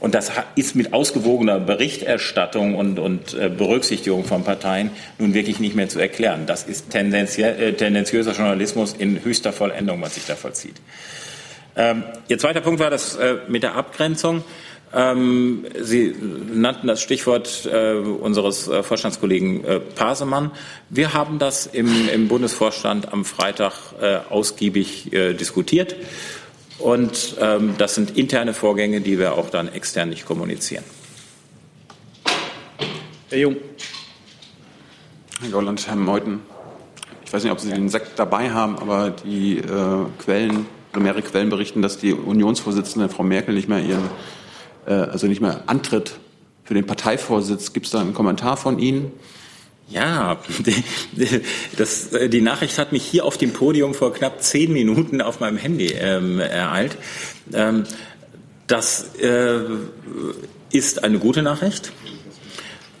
S1: Und das ist mit ausgewogener Berichterstattung und, und äh, Berücksichtigung von Parteien nun wirklich nicht mehr zu erklären. Das ist äh, tendenziöser Journalismus in höchster Vollendung, was sich da vollzieht. Ähm, Ihr zweiter Punkt war das äh, mit der Abgrenzung. Ähm, Sie nannten das Stichwort äh, unseres äh, Vorstandskollegen äh, Pasemann. Wir haben das im, im Bundesvorstand am Freitag äh, ausgiebig äh, diskutiert. Und ähm, das sind interne Vorgänge, die wir auch dann extern nicht kommunizieren.
S2: Herr Jung.
S9: Herr Gauland, Herr Meuthen. Ich weiß nicht, ob Sie den Sekt dabei haben, aber die äh, Quellen, mehrere Quellen berichten, dass die Unionsvorsitzende Frau Merkel nicht mehr ihren
S15: äh, also nicht mehr antritt für den Parteivorsitz. Gibt es da einen Kommentar von Ihnen?
S1: Ja, das, die Nachricht hat mich hier auf dem Podium vor knapp zehn Minuten auf meinem Handy ähm, ereilt. Ähm, das äh, ist eine gute Nachricht.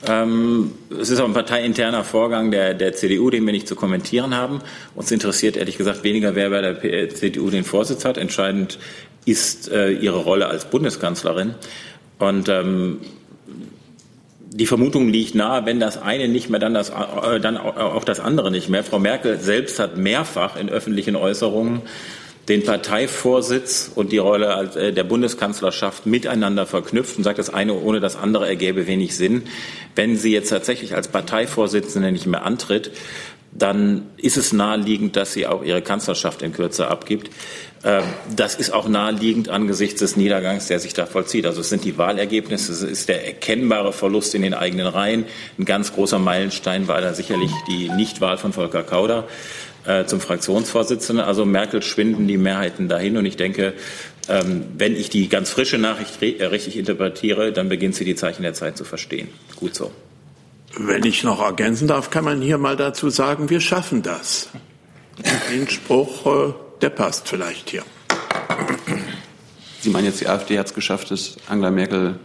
S1: Ähm, es ist auch ein parteiinterner Vorgang der, der CDU, den wir nicht zu kommentieren haben. Uns interessiert ehrlich gesagt weniger, wer bei der CDU den Vorsitz hat. Entscheidend ist äh, ihre Rolle als Bundeskanzlerin. Und ähm, die Vermutung liegt nahe, wenn das eine nicht mehr, dann, das, äh, dann auch das andere nicht mehr. Frau Merkel selbst hat mehrfach in öffentlichen Äußerungen den Parteivorsitz und die Rolle äh, der Bundeskanzlerschaft miteinander verknüpft und sagt, das eine ohne das andere ergäbe wenig Sinn. Wenn sie jetzt tatsächlich als Parteivorsitzende nicht mehr antritt, dann ist es naheliegend, dass sie auch ihre Kanzlerschaft in Kürze abgibt. Ähm, das ist auch naheliegend angesichts des Niedergangs, der sich da vollzieht. Also es sind die Wahlergebnisse, es ist der erkennbare Verlust in den eigenen Reihen. Ein ganz großer Meilenstein war da sicherlich die Nichtwahl von Volker Kauder äh, zum Fraktionsvorsitzenden. Also Merkel schwinden die Mehrheiten dahin. Und ich denke, ähm, wenn ich die ganz frische Nachricht äh, richtig interpretiere, dann beginnt sie die Zeichen der Zeit zu verstehen. Gut so.
S5: Wenn ich noch ergänzen darf, kann man hier mal dazu sagen, wir schaffen das. Den Spruch, äh, der passt vielleicht hier.
S15: Sie meinen jetzt, die AfD hat es geschafft, dass Angela Merkel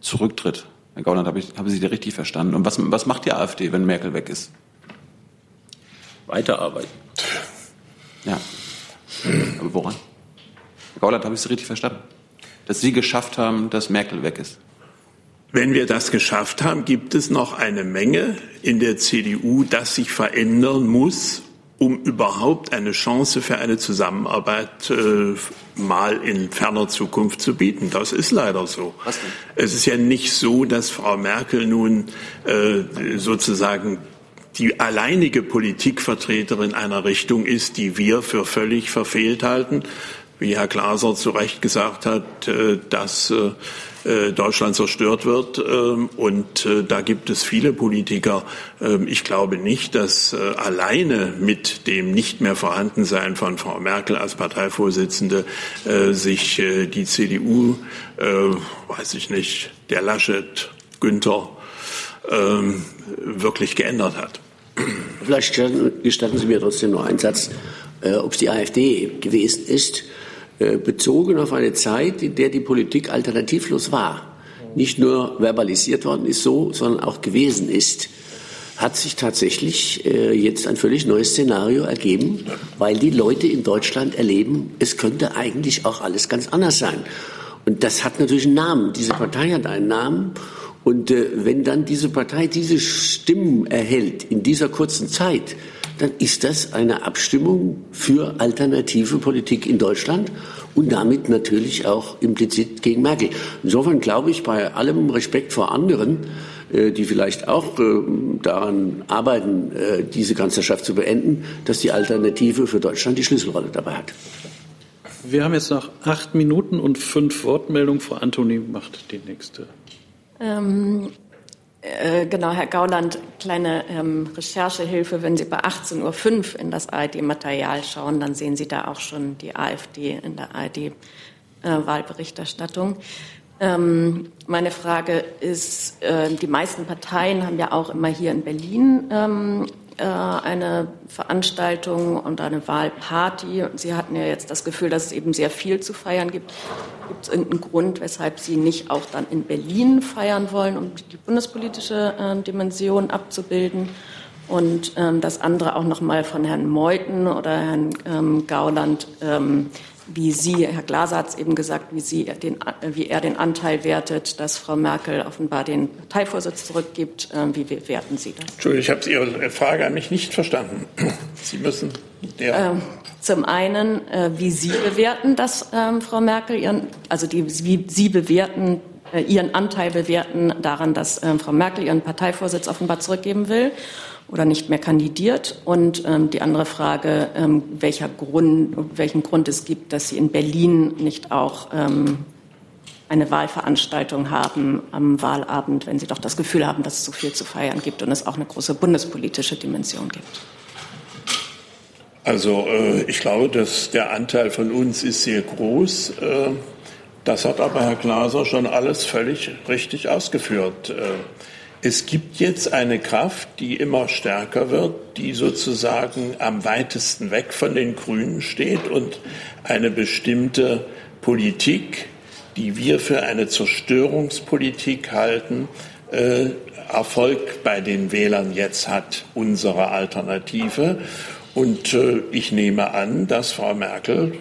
S15: zurücktritt. Herr Gauland, habe ich, habe Sie da richtig verstanden? Und was, was macht die AfD, wenn Merkel weg ist?
S1: Weiterarbeiten.
S15: Ja. Aber woran? Herr Gauland, habe ich Sie richtig verstanden? Dass Sie geschafft haben, dass Merkel weg ist.
S5: Wenn wir das geschafft haben, gibt es noch eine Menge in der CDU, das sich verändern muss, um überhaupt eine Chance für eine Zusammenarbeit äh, mal in ferner Zukunft zu bieten. Das ist leider so. Es ist ja nicht so, dass Frau Merkel nun äh, sozusagen die alleinige Politikvertreterin einer Richtung ist, die wir für völlig verfehlt halten. Wie Herr Glaser zu Recht gesagt hat, äh, dass äh, äh, Deutschland zerstört wird. Ähm, und da gibt es viele Politiker. Ähm, ich glaube nicht, dass alleine mit dem nicht mehr Vorhandensein von Frau Merkel als Parteivorsitzende sich die CDU, weiß ich nicht, der Laschet, Günther, ähm, wirklich geändert hat.
S8: Vielleicht gestatten Sie mir trotzdem noch einen Satz, ob es die AfD gewesen ist, äh, bezogen auf eine Zeit, in der die Politik alternativlos war, nicht nur verbalisiert worden ist so, sondern auch gewesen ist, hat sich tatsächlich äh, jetzt ein völlig neues Szenario ergeben, weil die Leute in Deutschland erleben, es könnte eigentlich auch alles ganz anders sein. Und das hat natürlich einen Namen. Diese Partei hat einen Namen. Und äh, wenn dann diese Partei diese Stimmen erhält in dieser kurzen Zeit, dann ist das eine Abstimmung für alternative Politik in Deutschland und damit natürlich auch implizit gegen Merkel. Insofern glaube ich, bei allem Respekt vor anderen, äh, die vielleicht auch äh, daran arbeiten, äh, diese Kanzlerschaft zu beenden, dass die Alternative für Deutschland die Schlüsselrolle dabei hat.
S2: Wir haben jetzt noch acht Minuten und fünf Wortmeldungen. Frau Antoni macht die nächste.
S16: Ähm, äh, genau, Herr Gauland, kleine ähm, Recherchehilfe. Wenn Sie bei 18.05 Uhr in das ARD-Material schauen, dann sehen Sie da auch schon die AfD in der ARD-Wahlberichterstattung. Äh, ähm, meine Frage ist, äh, die meisten Parteien haben ja auch immer hier in Berlin ähm, äh, eine Veranstaltung und eine Wahlparty. Sie hatten ja jetzt das Gefühl, dass es eben sehr viel zu feiern gibt. Gibt es irgendeinen Grund, weshalb Sie nicht auch dann in Berlin feiern wollen, um die bundespolitische äh, Dimension abzubilden? Und ähm, das andere auch noch mal von Herrn Meuthen oder Herrn ähm, Gauland. Ähm, wie Sie, Herr Glaser hat es eben gesagt, wie, Sie den, wie er den Anteil wertet, dass Frau Merkel offenbar den Parteivorsitz zurückgibt. Ähm, wie werten Sie das?
S5: Entschuldigung, ich habe Ihre Frage an mich nicht verstanden. Sie müssen.
S16: Ja. Ähm, zum einen, äh, wie Sie bewerten, dass ähm, Frau Merkel ihren, also die, wie Sie bewerten, äh, Ihren Anteil bewerten daran, dass ähm, Frau Merkel ihren Parteivorsitz offenbar zurückgeben will oder nicht mehr kandidiert. Und ähm, die andere Frage, ähm, welcher Grund, welchen Grund es gibt, dass Sie in Berlin nicht auch ähm, eine Wahlveranstaltung haben am Wahlabend, wenn Sie doch das Gefühl haben, dass es so viel zu feiern gibt und es auch eine große bundespolitische Dimension gibt.
S5: Also äh, ich glaube, dass der Anteil von uns ist sehr groß. Äh, Das hat aber Herr Glaser schon alles völlig richtig ausgeführt. Äh, es gibt jetzt eine Kraft, die immer stärker wird, die sozusagen am weitesten weg von den Grünen steht und eine bestimmte Politik, die wir für eine Zerstörungspolitik halten, äh, Erfolg bei den Wählern jetzt hat, unsere Alternative. Und äh, ich nehme an, dass Frau Merkel,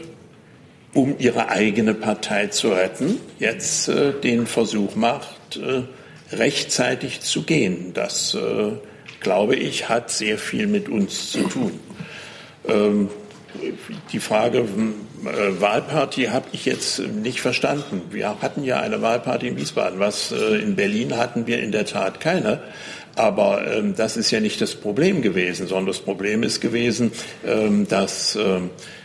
S5: um ihre eigene Partei zu retten, jetzt äh, den Versuch macht, äh, rechtzeitig zu gehen. Das, äh, glaube ich, hat sehr viel mit uns zu tun. Ähm, die Frage äh, Wahlparty habe ich jetzt nicht verstanden. Wir hatten ja eine Wahlparty in Wiesbaden. Was äh, in Berlin hatten wir in der Tat keine. Aber ähm, das ist ja nicht das Problem gewesen, sondern das Problem ist gewesen, ähm, dass ähm, äh,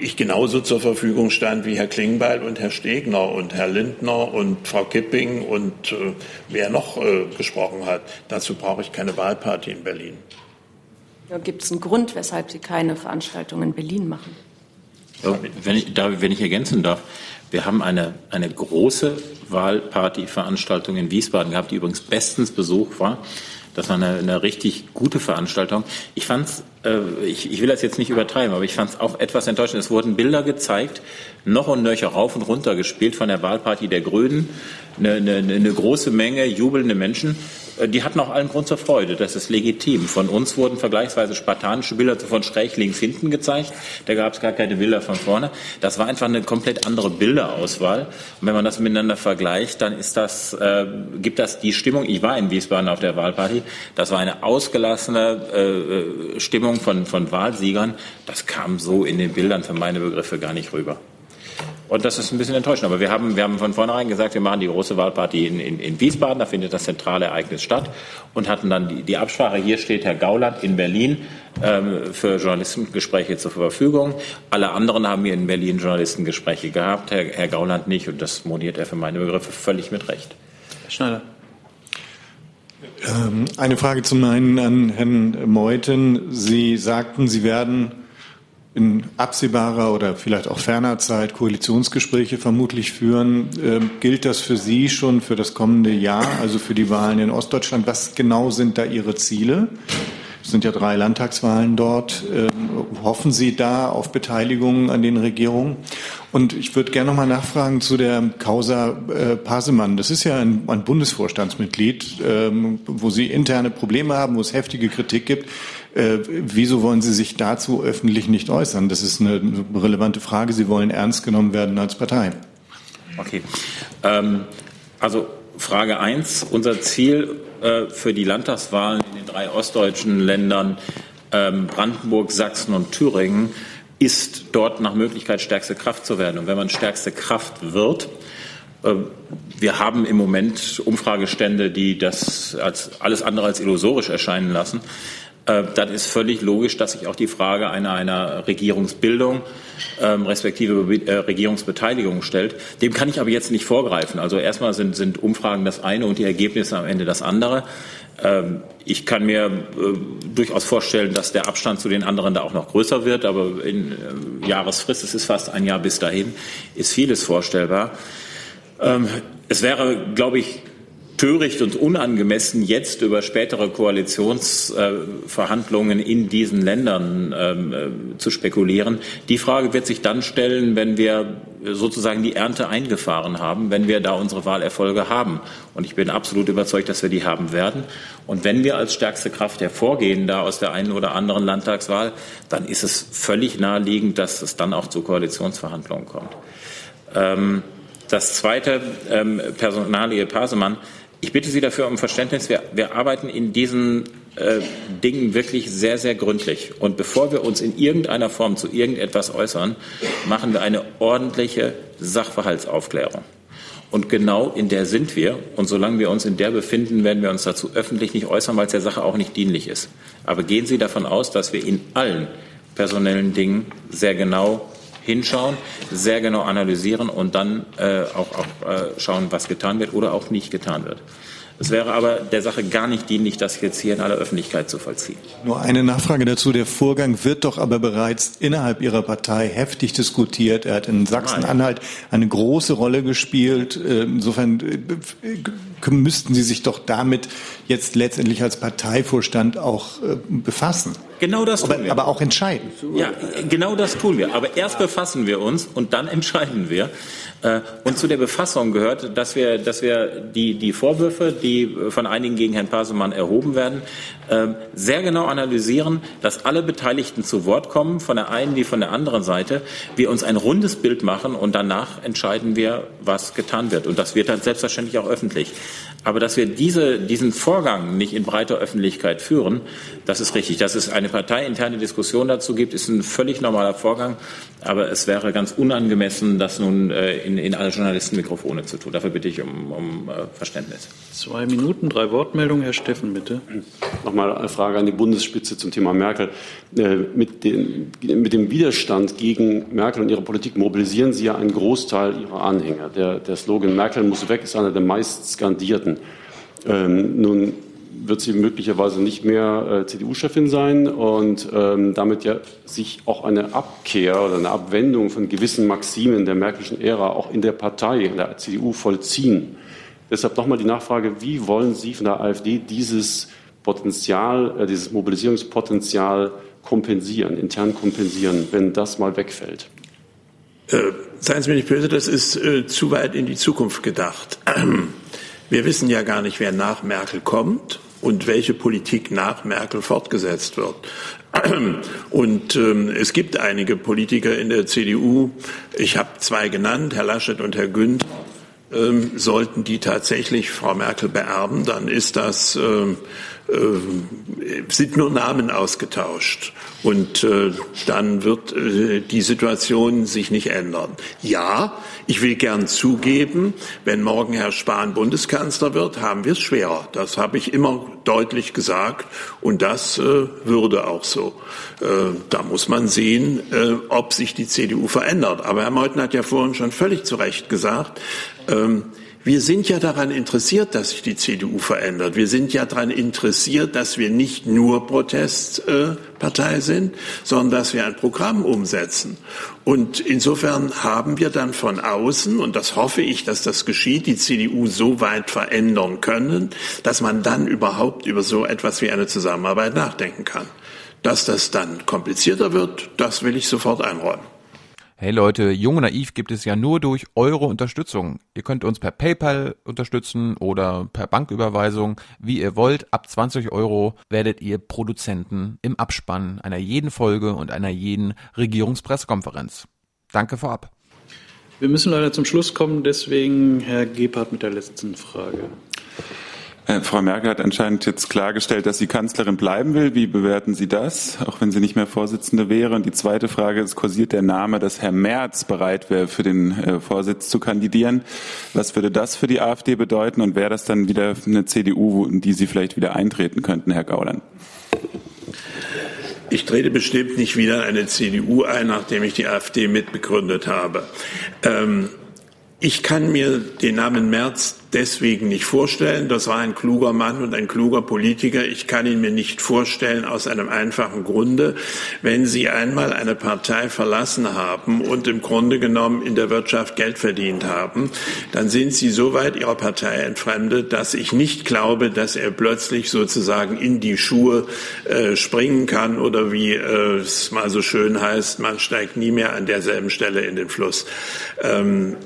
S5: ich genauso zur Verfügung stand wie Herr Klingbeil und Herr Stegner und Herr Lindner und Frau Kipping und äh, wer noch äh, gesprochen hat. Dazu brauche ich keine Wahlparty in Berlin.
S16: Ja, Gibt es einen Grund, weshalb Sie keine Veranstaltung in Berlin machen?
S1: Ja, wenn, ich, da, wenn ich ergänzen darf, wir haben eine, eine große Wahlparty-Veranstaltung in Wiesbaden gehabt, die übrigens bestens Besuch war. Das war eine, eine richtig gute Veranstaltung. Ich fand's, äh, ich, ich will das jetzt nicht übertreiben, aber ich fand es auch etwas enttäuschend. Es wurden Bilder gezeigt, noch und nöcher rauf und runter gespielt von der Wahlparty der Grünen. Eine, eine, eine große Menge jubelnde Menschen. Äh, die hatten auch allen Grund zur Freude. Das ist legitim. Von uns wurden vergleichsweise spartanische Bilder von schräg links hinten gezeigt. Da gab es gar keine Bilder von vorne. Das war einfach eine komplett andere Bilderauswahl. Und wenn man das miteinander vergleicht, dann ist das, äh, gibt das die Stimmung. Ich war in Wiesbaden auf der Wahlparty. Das war eine ausgelassene äh, äh Stimmung von, von Wahlsiegern. Das kam so in den Bildern für meine Begriffe gar nicht rüber. Und das ist ein bisschen enttäuschend. Aber wir haben, wir haben von vornherein gesagt, wir machen die große Wahlparty in, in, in Wiesbaden, da findet das zentrale Ereignis statt und hatten dann die, die Absprache, hier steht Herr Gauland in Berlin ähm, für Journalistengespräche zur Verfügung. Alle anderen haben hier in Berlin Journalistengespräche gehabt, Herr, Herr Gauland nicht und das moniert er für meine Begriffe völlig mit Recht.
S2: Herr Schneider. Ähm, eine Frage zum einen an Herrn Meuthen. Sie sagten, Sie werden in absehbarer oder vielleicht auch ferner Zeit Koalitionsgespräche vermutlich führen. Ähm, gilt das für Sie schon für das kommende Jahr, also für die Wahlen in Ostdeutschland? Was genau sind da Ihre Ziele? Es sind ja drei Landtagswahlen dort. Ähm, hoffen Sie da auf Beteiligung an den Regierungen? Und ich würde gerne noch mal nachfragen zu der Causa äh, Pasemann. Das ist ja ein, ein Bundesvorstandsmitglied, ähm, wo Sie interne Probleme haben, wo es heftige Kritik gibt. Äh, wieso wollen Sie sich dazu öffentlich nicht äußern? Das ist eine relevante Frage. Sie wollen ernst genommen werden als Partei.
S1: Okay. Ähm, also Frage eins: Unser Ziel äh, für die Landtagswahlen in den drei ostdeutschen Ländern ähm, Brandenburg, Sachsen und Thüringen ist, dort nach Möglichkeit stärkste Kraft zu werden. Und wenn man stärkste Kraft wird, äh, wir haben im Moment Umfragestände, die das als alles andere als illusorisch erscheinen lassen. Äh, dann ist völlig logisch, dass sich auch die Frage einer, einer Regierungsbildung ähm, respektive äh, Regierungsbeteiligung stellt. Dem kann ich aber jetzt nicht vorgreifen. Also erstmal sind, sind Umfragen das eine und die Ergebnisse am Ende das andere. Ähm, ich kann mir äh, durchaus vorstellen, dass der Abstand zu den anderen da auch noch größer wird, aber in äh, Jahresfrist, es ist fast ein Jahr bis dahin, ist vieles vorstellbar. Ähm, es wäre, glaube ich, töricht und unangemessen, jetzt über spätere Koalitionsverhandlungen in diesen Ländern ähm, äh, zu spekulieren. Die Frage wird sich dann stellen, wenn wir sozusagen die Ernte eingefahren haben, wenn wir da unsere Wahlerfolge haben. Und ich bin absolut überzeugt, dass wir die haben werden. Und wenn wir als stärkste Kraft hervorgehen da aus der einen oder anderen Landtagswahl, dann ist es völlig naheliegend, dass es dann auch zu Koalitionsverhandlungen kommt. Ähm, das zweite, ähm, Personalie Pasemann, ich bitte Sie dafür um Verständnis. Wir, wir arbeiten in diesen äh, Dingen wirklich sehr, sehr gründlich. Und bevor wir uns in irgendeiner Form zu irgendetwas äußern, machen wir eine ordentliche Sachverhaltsaufklärung. Und genau in der sind wir. Und solange wir uns in der befinden, werden wir uns dazu öffentlich nicht äußern, weil es der Sache auch nicht dienlich ist. Aber gehen Sie davon aus, dass wir in allen personellen Dingen sehr genau hinschauen, sehr genau analysieren und dann äh, auch, auch äh, schauen, was getan wird oder auch nicht getan wird. Es wäre aber der Sache gar nicht dienlich, das jetzt hier in aller Öffentlichkeit zu vollziehen.
S17: Nur eine Nachfrage dazu. Der Vorgang wird doch aber bereits innerhalb Ihrer Partei heftig diskutiert. Er hat in Sachsen-Anhalt eine große Rolle gespielt. Äh, insofern äh, müssten Sie sich doch damit jetzt letztendlich als Parteivorstand auch äh, befassen.
S1: Genau das tun
S17: aber,
S1: wir.
S17: Aber auch entscheiden.
S1: Ja, genau das tun wir. Aber erst befassen wir uns und dann *laughs* entscheiden wir. Äh, und zu der Befassung gehört, dass wir, dass wir die, die Vorwürfe, die von einigen gegen Herrn Pasemann erhoben werden, ähm, sehr genau analysieren, dass alle Beteiligten zu Wort kommen, von der einen wie von der anderen Seite, wir uns ein rundes Bild machen und danach entscheiden wir, was getan wird. Und das wird dann selbstverständlich auch öffentlich. Aber dass wir diese, diesen Vorgang nicht in breiter Öffentlichkeit führen, das ist richtig. Dass es eine parteiinterne Diskussion dazu gibt, ist ein völlig normaler Vorgang. Aber es wäre ganz unangemessen, das nun äh, in, in alle Journalistenmikrofone zu tun. Dafür bitte ich um, um äh, Verständnis.
S2: Zwei Minuten, drei Wortmeldungen. Herr Steffen, bitte.
S9: Nochmal eine Frage an die Bundesspitze zum Thema Merkel. Äh, mit, den, mit dem Widerstand gegen Merkel und ihre Politik mobilisieren Sie ja einen Großteil Ihrer Anhänger. Der, der Slogan Merkel muss weg ist einer der meist skandierten. Ähm, nun wird sie möglicherweise nicht mehr äh, CDU-Chefin sein und ähm, damit ja sich auch eine Abkehr oder eine Abwendung von gewissen Maximen der Merkelschen Ära auch in der Partei, in der CDU vollziehen. Deshalb nochmal die Nachfrage, wie wollen Sie von der AfD dieses Potenzial, äh, dieses Mobilisierungspotenzial kompensieren, intern kompensieren, wenn das mal wegfällt?
S5: Äh, seien Sie mir nicht böse, das ist äh, zu weit in die Zukunft gedacht. *clears throat* Wir wissen ja gar nicht, wer nach Merkel kommt und welche Politik nach Merkel fortgesetzt wird. *clears throat* Und ähm, es gibt einige Politiker in der CDU, ich habe zwei genannt, Herr Laschet und Herr Günther, ähm, sollten die tatsächlich Frau Merkel beerben, dann ist das ähm, äh, sind nur Namen ausgetauscht und äh, dann wird äh, die Situation sich nicht ändern. Ja, ich will gern zugeben, wenn morgen Herr Spahn Bundeskanzler wird, haben wir es schwerer. Das habe ich immer deutlich gesagt und das äh, würde auch so. Äh, da muss man sehen, äh, ob sich die CDU verändert. Aber Herr Meuthen hat ja vorhin schon völlig zu Recht gesagt, ähm, wir sind ja daran interessiert, dass sich die CDU verändert. Wir sind ja daran interessiert, dass wir nicht nur Protestpartei sind, sondern dass wir ein Programm umsetzen. Und insofern haben wir dann von außen, und das hoffe ich, dass das geschieht, die CDU so weit verändern können, dass man dann überhaupt über so etwas wie eine Zusammenarbeit nachdenken kann. Dass das dann komplizierter wird, das will ich sofort einräumen.
S3: Hey Leute, Jung und Naiv gibt es ja nur durch eure Unterstützung. Ihr könnt uns per PayPal unterstützen oder per Banküberweisung, wie ihr wollt. Ab 20 Euro werdet ihr Produzenten im Abspann einer jeden Folge und einer jeden Regierungspressekonferenz. Danke vorab.
S2: Wir müssen leider zum Schluss kommen, deswegen Herr Gebhardt mit der letzten Frage.
S18: Äh, Frau Merkel hat anscheinend jetzt klargestellt, dass sie Kanzlerin bleiben will. Wie bewerten Sie das, auch wenn sie nicht mehr Vorsitzende wäre? Und die zweite Frage, es kursiert der Name, dass Herr Merz bereit wäre, für den äh, Vorsitz zu kandidieren. Was würde das für die AfD bedeuten und wäre das dann wieder eine CDU, in die Sie vielleicht wieder eintreten könnten, Herr Gauland?
S5: Ich trete bestimmt nicht wieder in eine CDU ein, nachdem ich die AfD mitbegründet habe. Ähm, ich kann mir den Namen Merz deswegen nicht vorstellen. Das war ein kluger Mann und ein kluger Politiker. Ich kann ihn mir nicht vorstellen aus einem einfachen Grunde. Wenn Sie einmal eine Partei verlassen haben und im Grunde genommen in der Wirtschaft Geld verdient haben, dann sind Sie so weit Ihrer Partei entfremdet, dass ich nicht glaube, dass er plötzlich sozusagen in die Schuhe äh, springen kann oder wie äh, es mal so schön heißt, man steigt nie mehr an derselben Stelle in den Fluss. Ähm,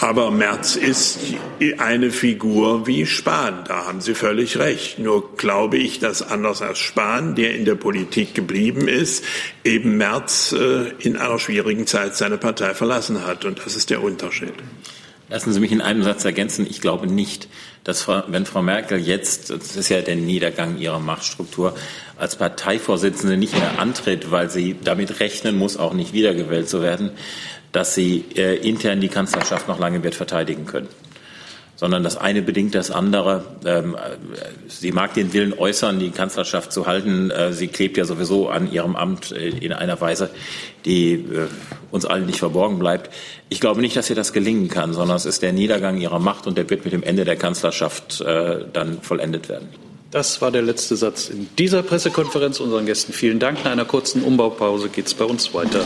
S5: aber Merz ist eine eine Figur wie Spahn. Da haben Sie völlig recht. Nur glaube ich, dass anders als Spahn, der in der Politik geblieben ist, eben Merz äh, in einer schwierigen Zeit seine Partei verlassen hat. Und das ist der Unterschied.
S1: Lassen Sie mich in einem Satz ergänzen. Ich glaube nicht, dass Frau, wenn Frau Merkel jetzt, das ist ja der Niedergang ihrer Machtstruktur, als Parteivorsitzende nicht mehr antritt, weil sie damit rechnen muss, auch nicht wiedergewählt zu werden, dass sie äh, intern die Kanzlerschaft noch lange wird verteidigen können sondern das eine bedingt das andere. Ähm, sie mag den Willen äußern, die Kanzlerschaft zu halten. Äh, sie klebt ja sowieso an ihrem Amt äh, in einer Weise, die äh, uns allen nicht verborgen bleibt. Ich glaube nicht, dass ihr das gelingen kann, sondern es ist der Niedergang ihrer Macht und der wird mit dem Ende der Kanzlerschaft dann vollendet werden.
S2: Das war der letzte Satz in dieser Pressekonferenz. Unseren Gästen vielen Dank. Nach einer kurzen Umbaupause geht es bei uns weiter.